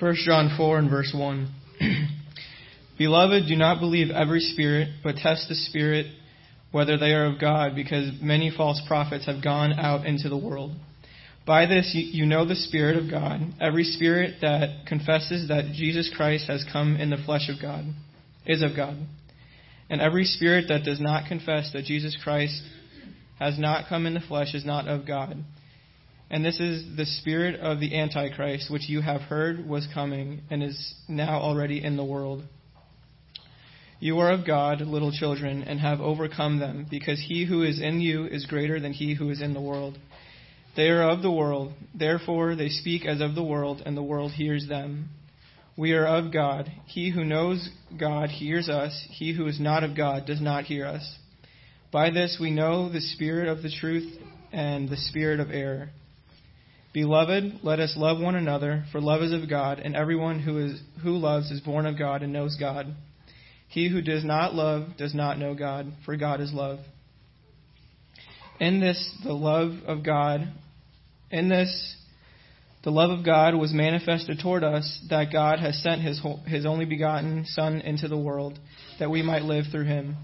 1 John 4 and verse 1. Beloved, do not believe every spirit, but test the spirit whether they are of God, because many false prophets have gone out into the world. By this you know the Spirit of God. Every spirit that confesses that Jesus Christ has come in the flesh of God is of God. And every spirit that does not confess that Jesus Christ has not come in the flesh is not of God. And this is the spirit of the Antichrist, which you have heard was coming and is now already in the world. You are of God, little children, and have overcome them, because he who is in you is greater than he who is in the world. They are of the world, therefore they speak as of the world, and the world hears them. We are of God. He who knows God hears us. He who is not of God does not hear us. By this we know the spirit of the truth and the spirit of error. Beloved, let us love one another, for love is of God, and everyone who, is, who loves is born of God and knows God. He who does not love does not know God, for God is love. In this, the love of God, in this, the love of God was manifested toward us, that God has sent his, his only begotten Son into the world, that we might live through him.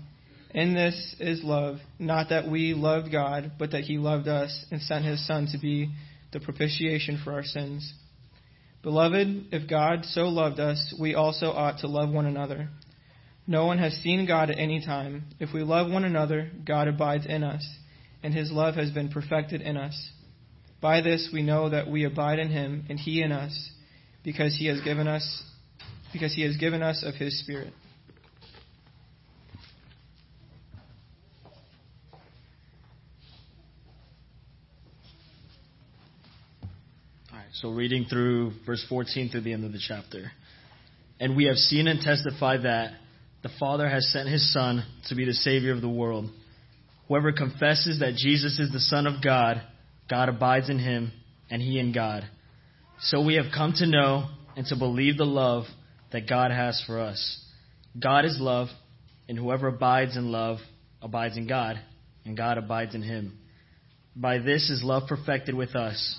In this is love, not that we loved God, but that he loved us and sent his Son to be the propitiation for our sins. Beloved, if God so loved us, we also ought to love one another. No one has seen God at any time. If we love one another, God abides in us, and his love has been perfected in us. By this we know that we abide in him and he in us, because he has given us because he has given us of his spirit. All right, so reading through verse 14 through the end of the chapter. And we have seen and testified that the Father has sent his Son to be the Savior of the world. Whoever confesses that Jesus is the Son of God, God abides in him, and he in God. So we have come to know and to believe the love that God has for us. God is love, and whoever abides in love abides in God, and God abides in him. By this is love perfected with us,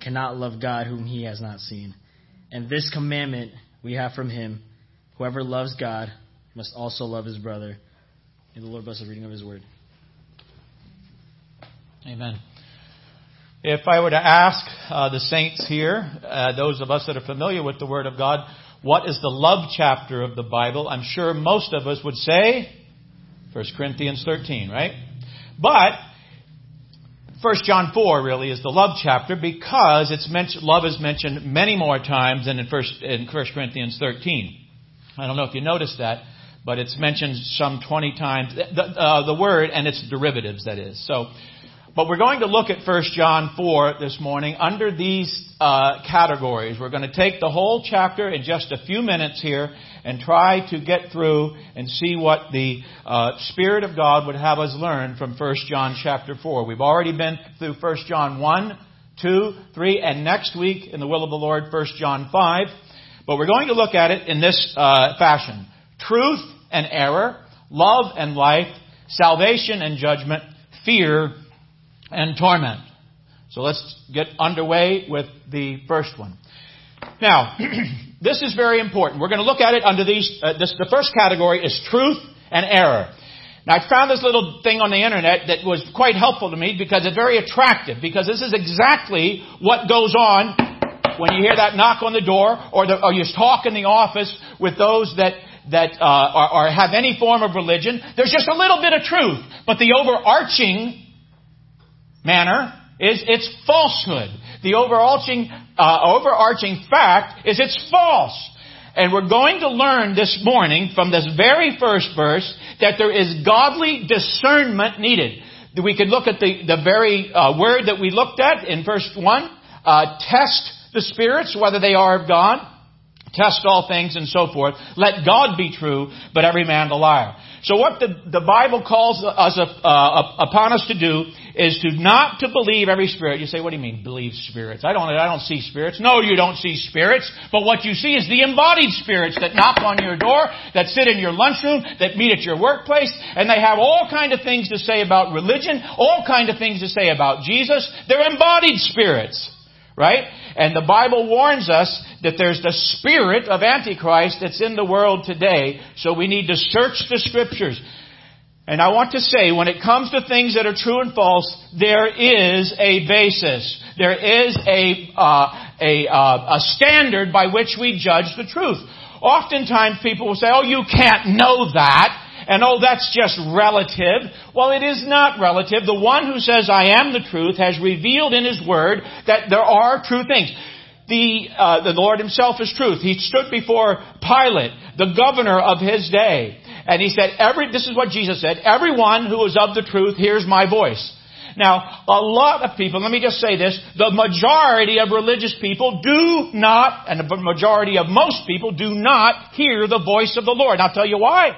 cannot love God, whom he has not seen. And this commandment we have from him whoever loves God must also love his brother. May the Lord bless the reading of his word. Amen. If I were to ask uh, the saints here, uh, those of us that are familiar with the Word of God, what is the love chapter of the Bible? I'm sure most of us would say 1 Corinthians 13, right? But 1 John 4 really is the love chapter because it's mentioned, love is mentioned many more times than in 1, in 1 Corinthians 13. I don't know if you noticed that, but it's mentioned some 20 times. The, uh, the word and its derivatives, that is. So but we're going to look at 1 John 4 this morning under these uh, categories. We're going to take the whole chapter in just a few minutes here and try to get through and see what the uh, Spirit of God would have us learn from 1 John chapter 4. We've already been through 1 John 1, 2, 3, and next week, in the will of the Lord, 1 John 5. But we're going to look at it in this uh, fashion. Truth and error, love and life, salvation and judgment, fear and torment. So let's get underway with the first one. Now, this is very important. We're going to look at it under these. Uh, this, the first category is truth and error. Now, I found this little thing on the internet that was quite helpful to me because it's very attractive. Because this is exactly what goes on when you hear that knock on the door, or, the, or you talk in the office with those that that uh, are, are have any form of religion. There's just a little bit of truth, but the overarching manner is it's falsehood. The overarching, uh, overarching fact is it's false. And we're going to learn this morning from this very first verse that there is godly discernment needed. We could look at the, the very uh, word that we looked at in verse 1. Uh, test the spirits, whether they are of God. Test all things and so forth. Let God be true, but every man a liar. So what the, the Bible calls us uh, upon us to do is to not to believe every spirit. You say, what do you mean, believe spirits? I don't, I don't see spirits. No, you don't see spirits. But what you see is the embodied spirits that knock on your door, that sit in your lunchroom, that meet at your workplace, and they have all kind of things to say about religion, all kind of things to say about Jesus. They're embodied spirits. Right? And the Bible warns us that there's the spirit of Antichrist that's in the world today, so we need to search the scriptures. And I want to say, when it comes to things that are true and false, there is a basis. There is a, uh, a, uh, a standard by which we judge the truth. Oftentimes people will say, oh, you can't know that. And oh, that's just relative. Well, it is not relative. The one who says, I am the truth, has revealed in his word that there are true things. The, uh, the Lord himself is truth. He stood before Pilate, the governor of his day. And he said, every, this is what Jesus said, everyone who is of the truth hears my voice. Now, a lot of people, let me just say this, the majority of religious people do not, and the majority of most people do not hear the voice of the Lord. I'll tell you why.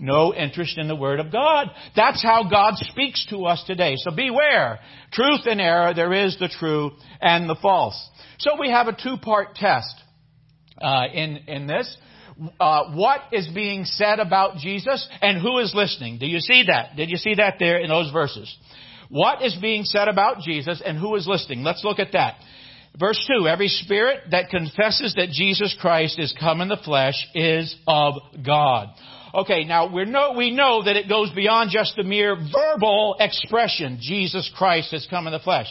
No interest in the Word of God. That's how God speaks to us today. So beware. Truth and error, there is the true and the false. So we have a two-part test uh, in, in this uh, what is being said about Jesus and who is listening. Do you see that? Did you see that there in those verses? What is being said about Jesus and who is listening? Let's look at that. Verse 2, every spirit that confesses that Jesus Christ is come in the flesh is of God. Okay, now we know, we know that it goes beyond just the mere verbal expression, Jesus Christ has come in the flesh.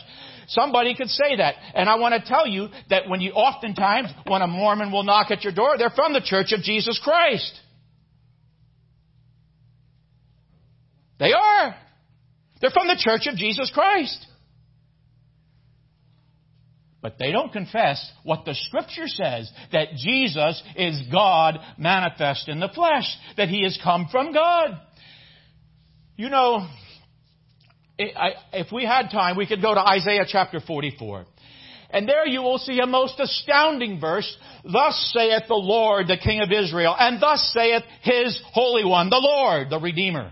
Somebody could say that. And I want to tell you that when you oftentimes, when a Mormon will knock at your door, they're from the Church of Jesus Christ. They are. They're from the Church of Jesus Christ. But they don't confess what the Scripture says that Jesus is God manifest in the flesh, that He has come from God. You know, if we had time, we could go to Isaiah chapter 44. And there you will see a most astounding verse. Thus saith the Lord, the King of Israel, and thus saith His Holy One, the Lord, the Redeemer.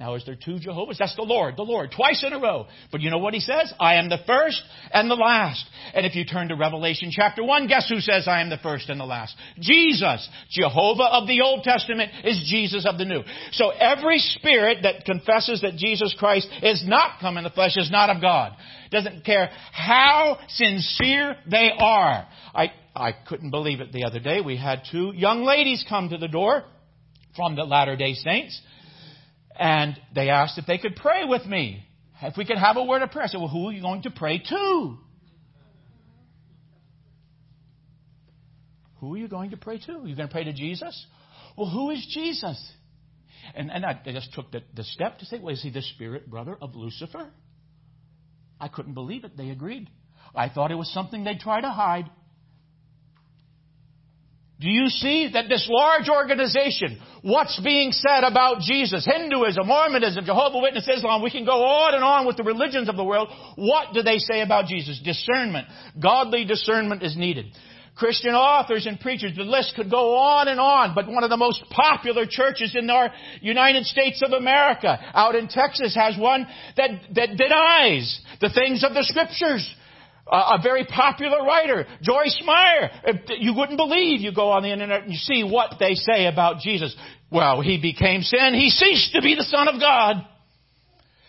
Now, is there two Jehovahs? That's the Lord, the Lord, twice in a row. But you know what he says? I am the first and the last. And if you turn to Revelation chapter 1, guess who says I am the first and the last? Jesus. Jehovah of the Old Testament is Jesus of the New. So every spirit that confesses that Jesus Christ is not come in the flesh is not of God. Doesn't care how sincere they are. I, I couldn't believe it the other day. We had two young ladies come to the door from the Latter day Saints. And they asked if they could pray with me. If we could have a word of prayer. I said, well, who are you going to pray to? Who are you going to pray to? Are you going to pray to Jesus? Well, who is Jesus? And, and I, just took the, the step to say, well, is he the spirit brother of Lucifer? I couldn't believe it. They agreed. I thought it was something they'd try to hide. Do you see that this large organization, what's being said about Jesus, Hinduism, Mormonism, Jehovah Witness, Islam, we can go on and on with the religions of the world. What do they say about Jesus? Discernment. Godly discernment is needed. Christian authors and preachers, the list could go on and on, but one of the most popular churches in our United States of America, out in Texas, has one that, that denies the things of the scriptures a very popular writer, Joyce Meyer. You wouldn't believe. You go on the internet and you see what they say about Jesus. Well, he became sin. He ceased to be the Son of God.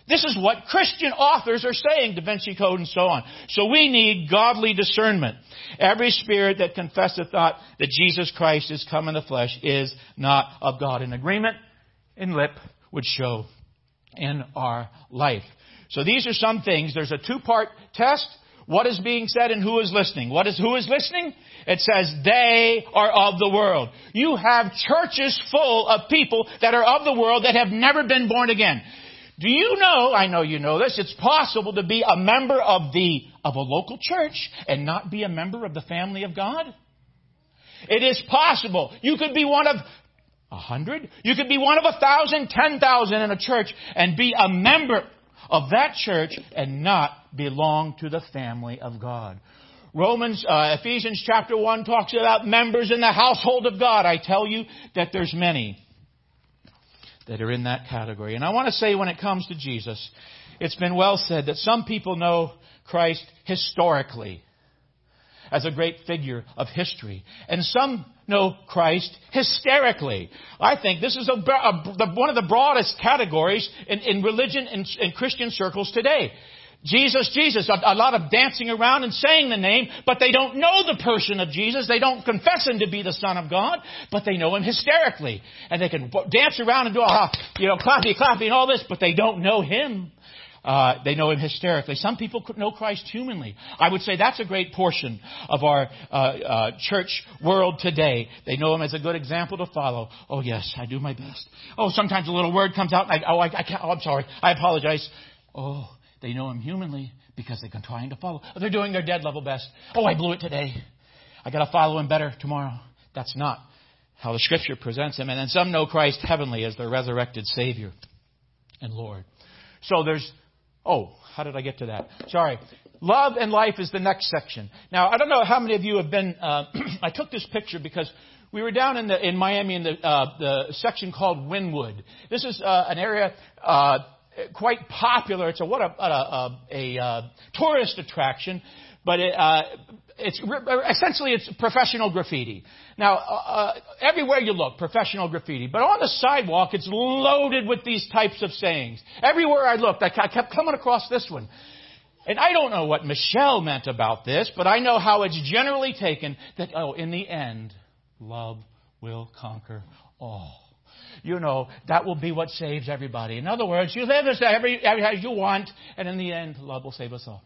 This is what Christian authors are saying, Da Vinci Code and so on. So we need godly discernment. Every spirit that confesseth not that Jesus Christ is come in the flesh is not of God. An agreement in lip would show in our life. So these are some things. There's a two-part test. What is being said and who is listening? What is, who is listening? It says they are of the world. You have churches full of people that are of the world that have never been born again. Do you know, I know you know this, it's possible to be a member of the, of a local church and not be a member of the family of God? It is possible. You could be one of a hundred. You could be one of a thousand, ten thousand in a church and be a member of that church and not belong to the family of God. Romans, uh, Ephesians chapter 1 talks about members in the household of God. I tell you that there's many that are in that category. And I want to say when it comes to Jesus, it's been well said that some people know Christ historically as a great figure of history. And some know Christ hysterically. I think this is a, a, one of the broadest categories in, in religion and in Christian circles today. Jesus, Jesus, a, a, lot of dancing around and saying the name, but they don't know the person of Jesus. They don't confess him to be the Son of God, but they know him hysterically. And they can dance around and do a, you know, clappy, clappy and all this, but they don't know him. Uh, they know him hysterically. Some people know Christ humanly. I would say that's a great portion of our uh, uh, church world today. They know him as a good example to follow. Oh yes, I do my best. Oh, sometimes a little word comes out. And I, oh, I, I can't, oh, I'm sorry. I apologize. Oh, they know him humanly because they're trying to follow. They're doing their dead level best. Oh, I blew it today. I got to follow him better tomorrow. That's not how the Scripture presents him. And then some know Christ heavenly as their resurrected Savior and Lord. So there's Oh, how did I get to that? Sorry. Love and life is the next section. Now, I don't know how many of you have been. Uh, I took this picture because we were down in the in Miami in the uh, the section called Wynwood. This is uh, an area uh, quite popular. It's a what a a, a, a uh, tourist attraction, but it, uh, it's essentially it's professional graffiti. Now, uh, uh, everywhere you look, professional graffiti. But on the sidewalk, it's loaded with these types of sayings. Everywhere I looked, I kept coming across this one. And I don't know what Michelle meant about this, but I know how it's generally taken that, oh, in the end, love will conquer all. You know, that will be what saves everybody. In other words, you live as, every, as you want, and in the end, love will save us all.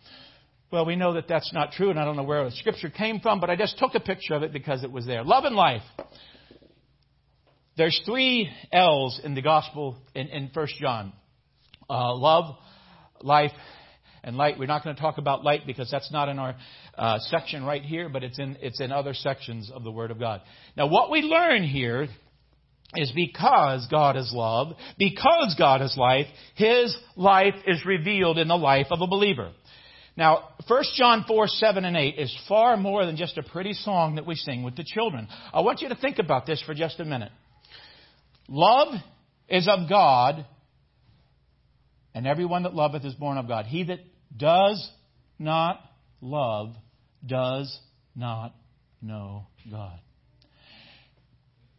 Well, we know that that's not true, and I don't know where the scripture came from, but I just took a picture of it because it was there. Love and life. There's three L's in the gospel in, in 1 John uh, love, life, and light. We're not going to talk about light because that's not in our uh, section right here, but it's in, it's in other sections of the Word of God. Now, what we learn here is because God is love, because God is life, His life is revealed in the life of a believer. Now, 1 John 4, 7 and 8 is far more than just a pretty song that we sing with the children. I want you to think about this for just a minute. Love is of God, and everyone that loveth is born of God. He that does not love does not know God.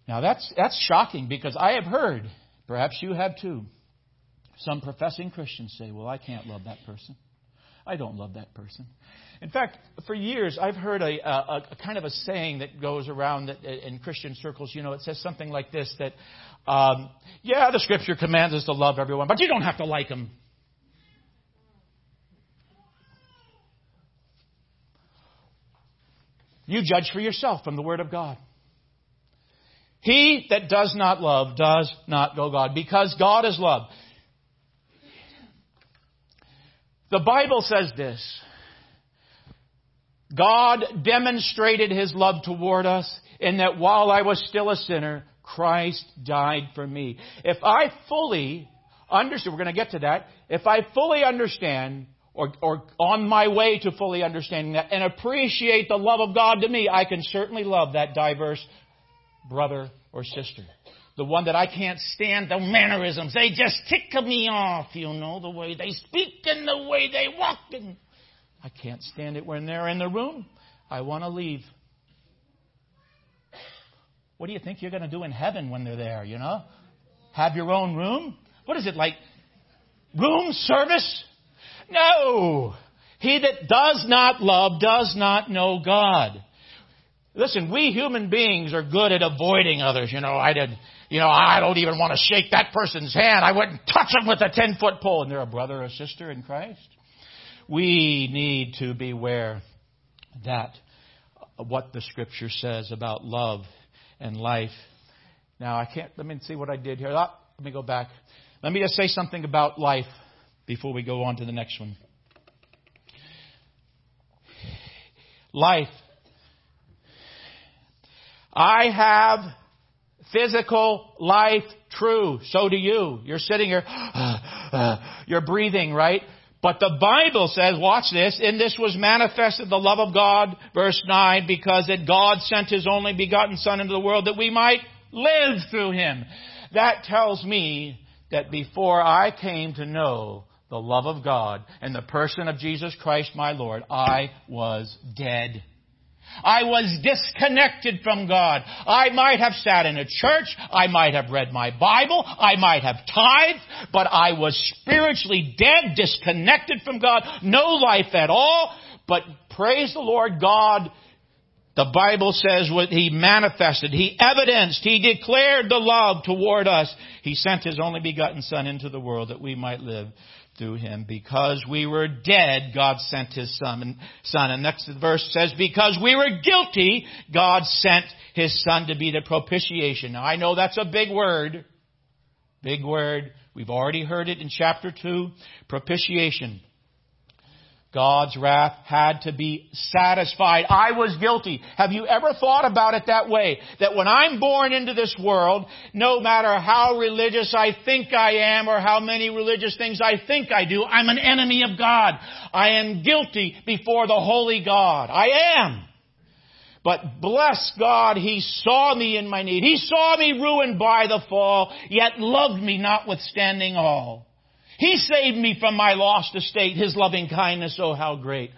Now that's, that's shocking because I have heard, perhaps you have too, some professing Christians say, well, I can't love that person. I don't love that person. In fact, for years, I've heard a, a, a kind of a saying that goes around that in Christian circles. You know, it says something like this: that um, yeah, the Scripture commands us to love everyone, but you don't have to like them. You judge for yourself from the Word of God. He that does not love does not know God, because God is love. The Bible says this. God demonstrated his love toward us in that while I was still a sinner, Christ died for me. If I fully understand, we're going to get to that, if I fully understand or, or on my way to fully understanding that and appreciate the love of God to me, I can certainly love that diverse brother or sister the one that I can't stand the mannerisms. They just tick me off, you know, the way they speak and the way they walk. And I can't stand it when they're in the room. I want to leave. What do you think you're going to do in heaven when they're there, you know? Have your own room? What is it like? Room service? No. He that does not love does not know God. Listen, we human beings are good at avoiding others. You know, I did, you know, I don't even want to shake that person's hand. I wouldn't touch them with a 10 foot pole. And they're a brother or sister in Christ. We need to beware that what the scripture says about love and life. Now, I can't, let me see what I did here. Oh, let me go back. Let me just say something about life before we go on to the next one. Life. I have physical life true. So do you. You're sitting here, uh, you're breathing, right? But the Bible says, watch this, in this was manifested the love of God, verse 9, because that God sent His only begotten Son into the world that we might live through Him. That tells me that before I came to know the love of God and the person of Jesus Christ my Lord, I was dead. I was disconnected from God. I might have sat in a church. I might have read my Bible. I might have tithed, but I was spiritually dead, disconnected from God, no life at all. But praise the Lord, God, the Bible says what He manifested, He evidenced, He declared the love toward us. He sent His only begotten Son into the world that we might live through him. Because we were dead, God sent his son. son. And next verse says, because we were guilty, God sent his son to be the propitiation. Now I know that's a big word. Big word. We've already heard it in chapter 2. Propitiation. God's wrath had to be satisfied. I was guilty. Have you ever thought about it that way? That when I'm born into this world, no matter how religious I think I am or how many religious things I think I do, I'm an enemy of God. I am guilty before the holy God. I am. But bless God, He saw me in my need. He saw me ruined by the fall, yet loved me notwithstanding all. He saved me from my lost estate. His loving kindness, oh how great.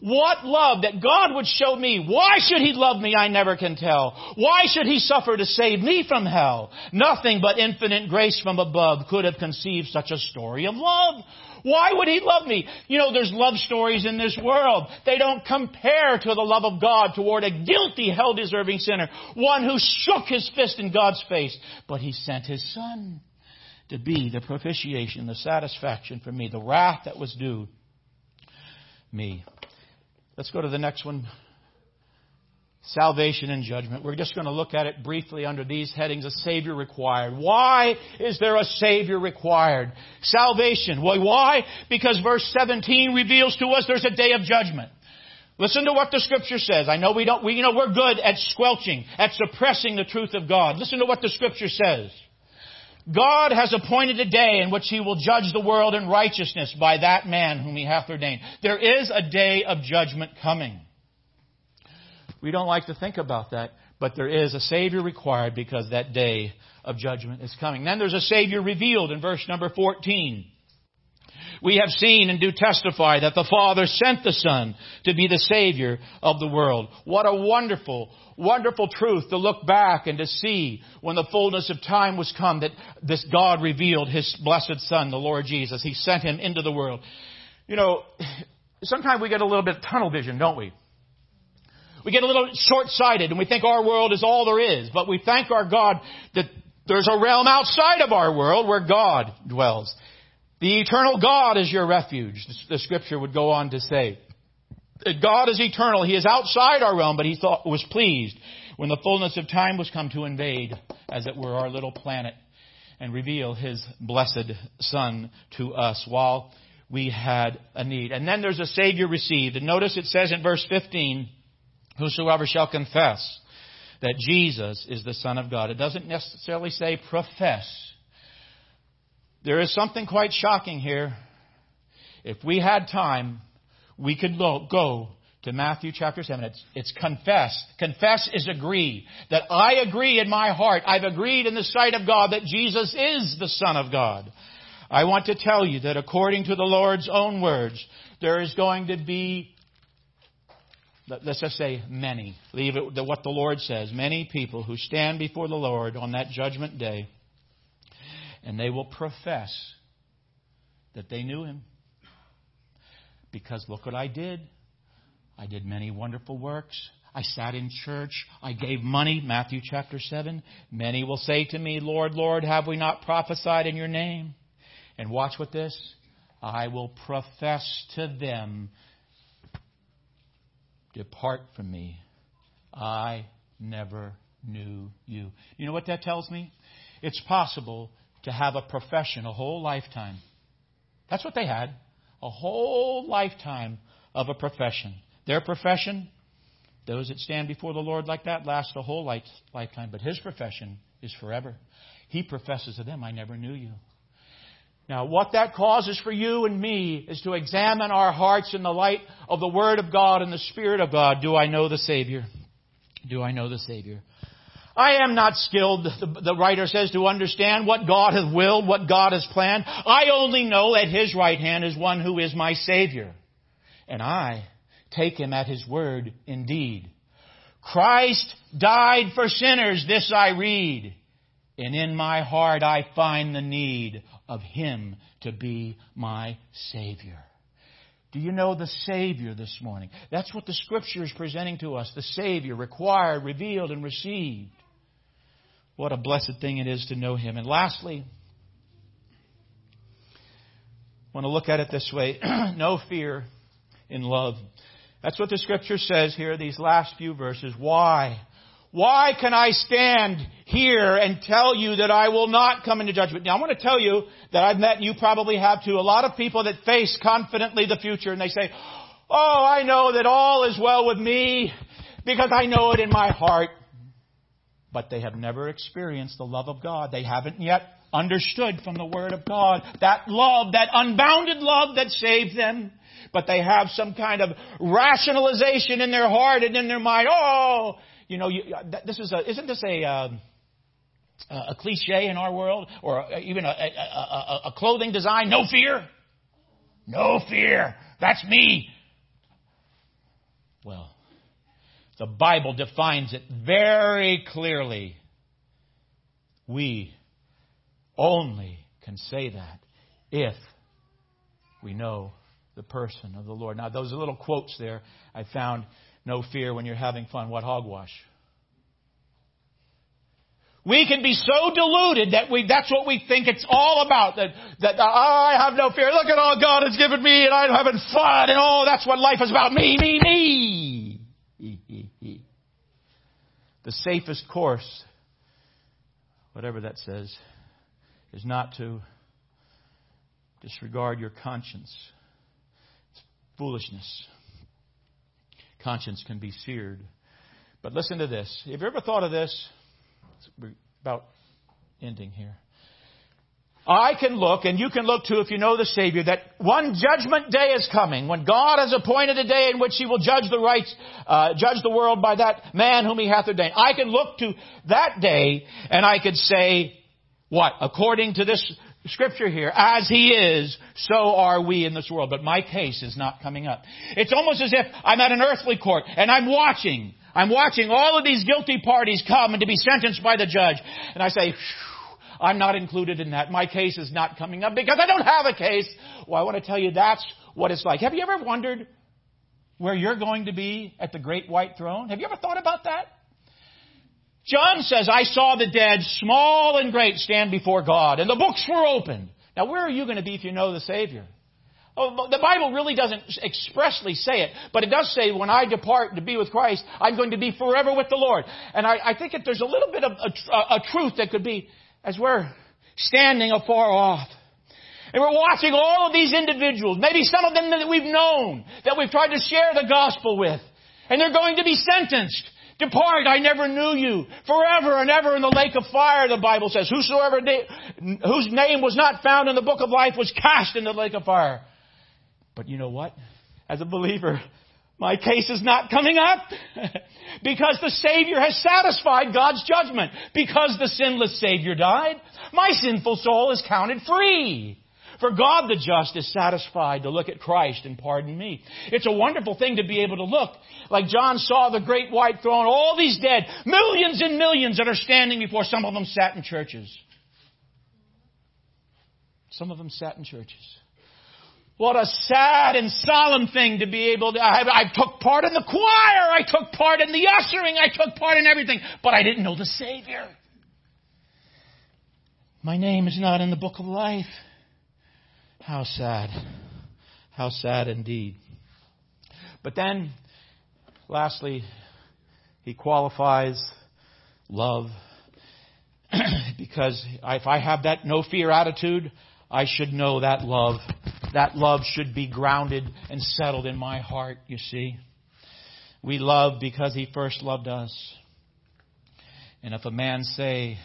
What love that God would show me. Why should He love me? I never can tell. Why should He suffer to save me from hell? Nothing but infinite grace from above could have conceived such a story of love. Why would He love me? You know, there's love stories in this world. They don't compare to the love of God toward a guilty, hell-deserving sinner. One who shook his fist in God's face. But He sent His Son to be the propitiation, the satisfaction for me, the wrath that was due me. Let's go to the next one. Salvation and judgment. We're just going to look at it briefly under these headings. A Savior required. Why is there a Savior required? Salvation. Well, why? Because verse 17 reveals to us there's a day of judgment. Listen to what the scripture says. I know we don't, we, you know, we're good at squelching, at suppressing the truth of God. Listen to what the scripture says. God has appointed a day in which he will judge the world in righteousness by that man whom he hath ordained. There is a day of judgment coming. We don't like to think about that, but there is a Savior required because that day of judgment is coming. Then there's a Savior revealed in verse number 14. We have seen and do testify that the Father sent the Son to be the Savior of the world. What a wonderful, wonderful truth to look back and to see when the fullness of time was come that this God revealed His blessed Son, the Lord Jesus. He sent Him into the world. You know, sometimes we get a little bit tunnel vision, don't we? We get a little short-sighted and we think our world is all there is, but we thank our God that there's a realm outside of our world where God dwells. The eternal God is your refuge, the scripture would go on to say. God is eternal. He is outside our realm, but he thought, was pleased when the fullness of time was come to invade, as it were, our little planet and reveal his blessed Son to us while we had a need. And then there's a Savior received. And notice it says in verse 15, Whosoever shall confess that Jesus is the Son of God. It doesn't necessarily say profess there is something quite shocking here. If we had time, we could go to Matthew chapter 7. It's, it's confess. Confess is agree. That I agree in my heart. I've agreed in the sight of God that Jesus is the Son of God. I want to tell you that according to the Lord's own words, there is going to be, let's just say many, leave it to what the Lord says, many people who stand before the Lord on that judgment day and they will profess that they knew him. Because look what I did. I did many wonderful works. I sat in church. I gave money. Matthew chapter 7. Many will say to me, Lord, Lord, have we not prophesied in your name? And watch what this. I will profess to them, Depart from me. I never knew you. You know what that tells me? It's possible to have a profession a whole lifetime. That's what they had. A whole lifetime of a profession. Their profession, those that stand before the Lord like that, last a whole life, lifetime. But his profession is forever. He professes to them, I never knew you. Now, what that causes for you and me is to examine our hearts in the light of the Word of God and the Spirit of God. Do I know the Savior? Do I know the Savior? I am not skilled, the, writer says, to understand what God hath willed, what God has planned. I only know at His right hand is one who is my Savior. And I take Him at His word indeed. Christ died for sinners, this I read. And in my heart I find the need of Him to be my Savior. Do you know the Savior this morning? That's what the Scripture is presenting to us. The Savior, required, revealed, and received. What a blessed thing it is to know Him. And lastly, I want to look at it this way no fear in love. That's what the Scripture says here, these last few verses. Why? Why can I stand here and tell you that I will not come into judgment? Now I want to tell you that I've met, and you probably have too, a lot of people that face confidently the future and they say, Oh, I know that all is well with me because I know it in my heart. But they have never experienced the love of God. They haven't yet understood from the Word of God that love, that unbounded love that saved them. But they have some kind of rationalization in their heart and in their mind. Oh, you know, you, this is a, isn't this a, um, a cliche in our world, or even a, a, a clothing design? No fear. No fear. That's me. Well, the Bible defines it very clearly. We only can say that if we know the person of the Lord. Now, those little quotes there I found no fear when you're having fun. What hogwash? We can be so deluded that we, that's what we think it's all about. That, that oh, I have no fear. Look at all God has given me and I'm having fun and oh, that's what life is about. Me, me, me. The safest course, whatever that says, is not to disregard your conscience. It's foolishness conscience can be seared. But listen to this. Have you ever thought of this? We're about ending here. I can look, and you can look too if you know the Savior, that one judgment day is coming when God has appointed a day in which He will judge the rights, uh, judge the world by that man whom He hath ordained. I can look to that day, and I could say, what? According to this scripture here, as he is, so are we in this world. But my case is not coming up. It's almost as if I'm at an earthly court and I'm watching. I'm watching all of these guilty parties come and to be sentenced by the judge. And I say, I'm not included in that. My case is not coming up because I don't have a case. Well, I want to tell you that's what it's like. Have you ever wondered where you're going to be at the great white throne? Have you ever thought about that? John says, I saw the dead, small and great, stand before God, and the books were opened. Now, where are you going to be if you know the Savior? Oh, the Bible really doesn't expressly say it, but it does say, when I depart to be with Christ, I'm going to be forever with the Lord. And I, I think that there's a little bit of a, a truth that could be, as we're standing afar off, and we're watching all of these individuals, maybe some of them that we've known, that we've tried to share the gospel with, and they're going to be sentenced. Depart, I never knew you. Forever and ever in the lake of fire, the Bible says. Whosoever, whose name was not found in the book of life was cast in the lake of fire. But you know what? As a believer, my case is not coming up. because the Savior has satisfied God's judgment. Because the sinless Savior died, my sinful soul is counted free. For God the just is satisfied to look at Christ and pardon me. It's a wonderful thing to be able to look. Like John saw the great white throne, all these dead, millions and millions that are standing before. Some of them sat in churches. Some of them sat in churches. What a sad and solemn thing to be able to. I, I, took part in the choir. I took part in the ushering. I took part in everything. But I didn't know the Savior. My name is not in the book of life. How sad. How sad indeed. But then, lastly, he qualifies love. because if I have that no fear attitude, I should know that love. That love should be grounded and settled in my heart, you see. We love because he first loved us. And if a man say,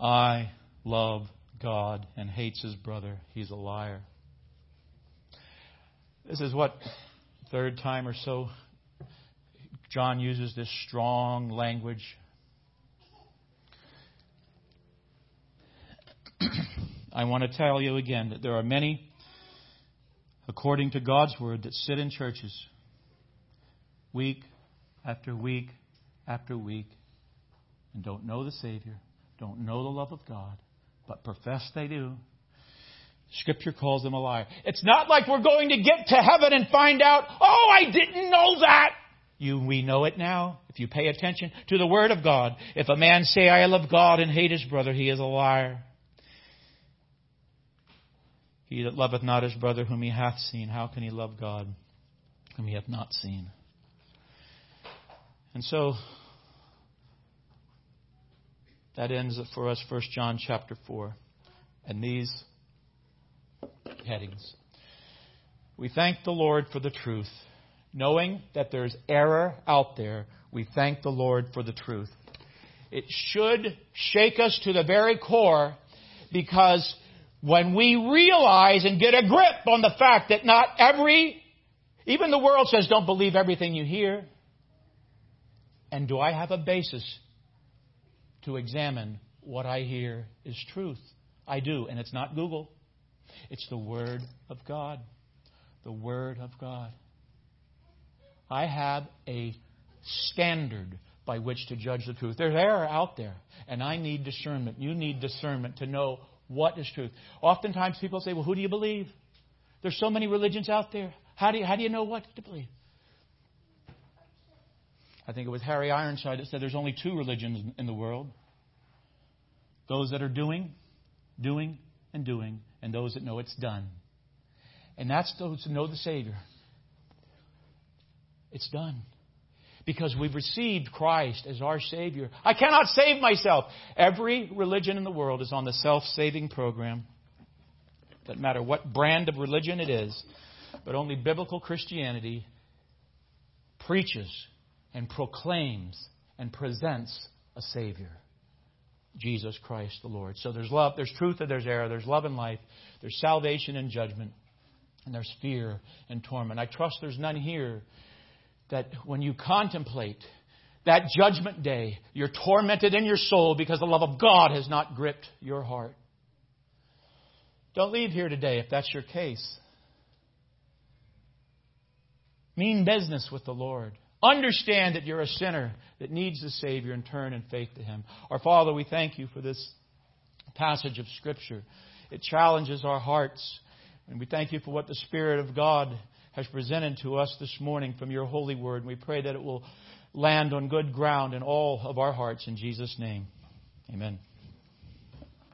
I love God and hates his brother, he's a liar. This is what, third time or so, John uses this strong language. I want to tell you again that there are many, according to God's word, that sit in churches week after week after week and don't know the Savior, don't know the love of God, but profess they do. Scripture calls them a liar. It's not like we're going to get to heaven and find out, oh, I didn't know that. You, we know it now. If you pay attention to the Word of God, if a man say, I love God and hate his brother, he is a liar. He that loveth not his brother whom he hath seen, how can he love God whom he hath not seen? And so, that ends it for us, 1 John chapter 4. And these headings. We thank the Lord for the truth. Knowing that there's error out there, we thank the Lord for the truth. It should shake us to the very core because when we realize and get a grip on the fact that not every, even the world says don't believe everything you hear. And do I have a basis to examine what I hear is truth? I do, and it's not Google. It's the Word of God. The Word of God. I have a standard by which to judge the truth. There's error out there, and I need discernment. You need discernment to know what is truth. Oftentimes people say, Well, who do you believe? There's so many religions out there. How do you, how do you know what to believe? I think it was Harry Ironside that said there's only two religions in the world those that are doing, doing, and doing, and those that know it's done. And that's those who know the Savior. It's done. Because we've received Christ as our Savior. I cannot save myself. Every religion in the world is on the self saving program. Doesn't matter what brand of religion it is, but only biblical Christianity preaches and proclaims and presents a Savior. Jesus Christ the Lord. So there's love, there's truth, and there's error, there's love and life, there's salvation and judgment, and there's fear and torment. I trust there's none here that when you contemplate that judgment day, you're tormented in your soul because the love of God has not gripped your heart. Don't leave here today if that's your case. Mean business with the Lord. Understand that you're a sinner that needs the Savior and turn in faith to Him. Our Father, we thank you for this passage of Scripture. It challenges our hearts. And we thank you for what the Spirit of God has presented to us this morning from your holy word. And we pray that it will land on good ground in all of our hearts in Jesus' name. Amen.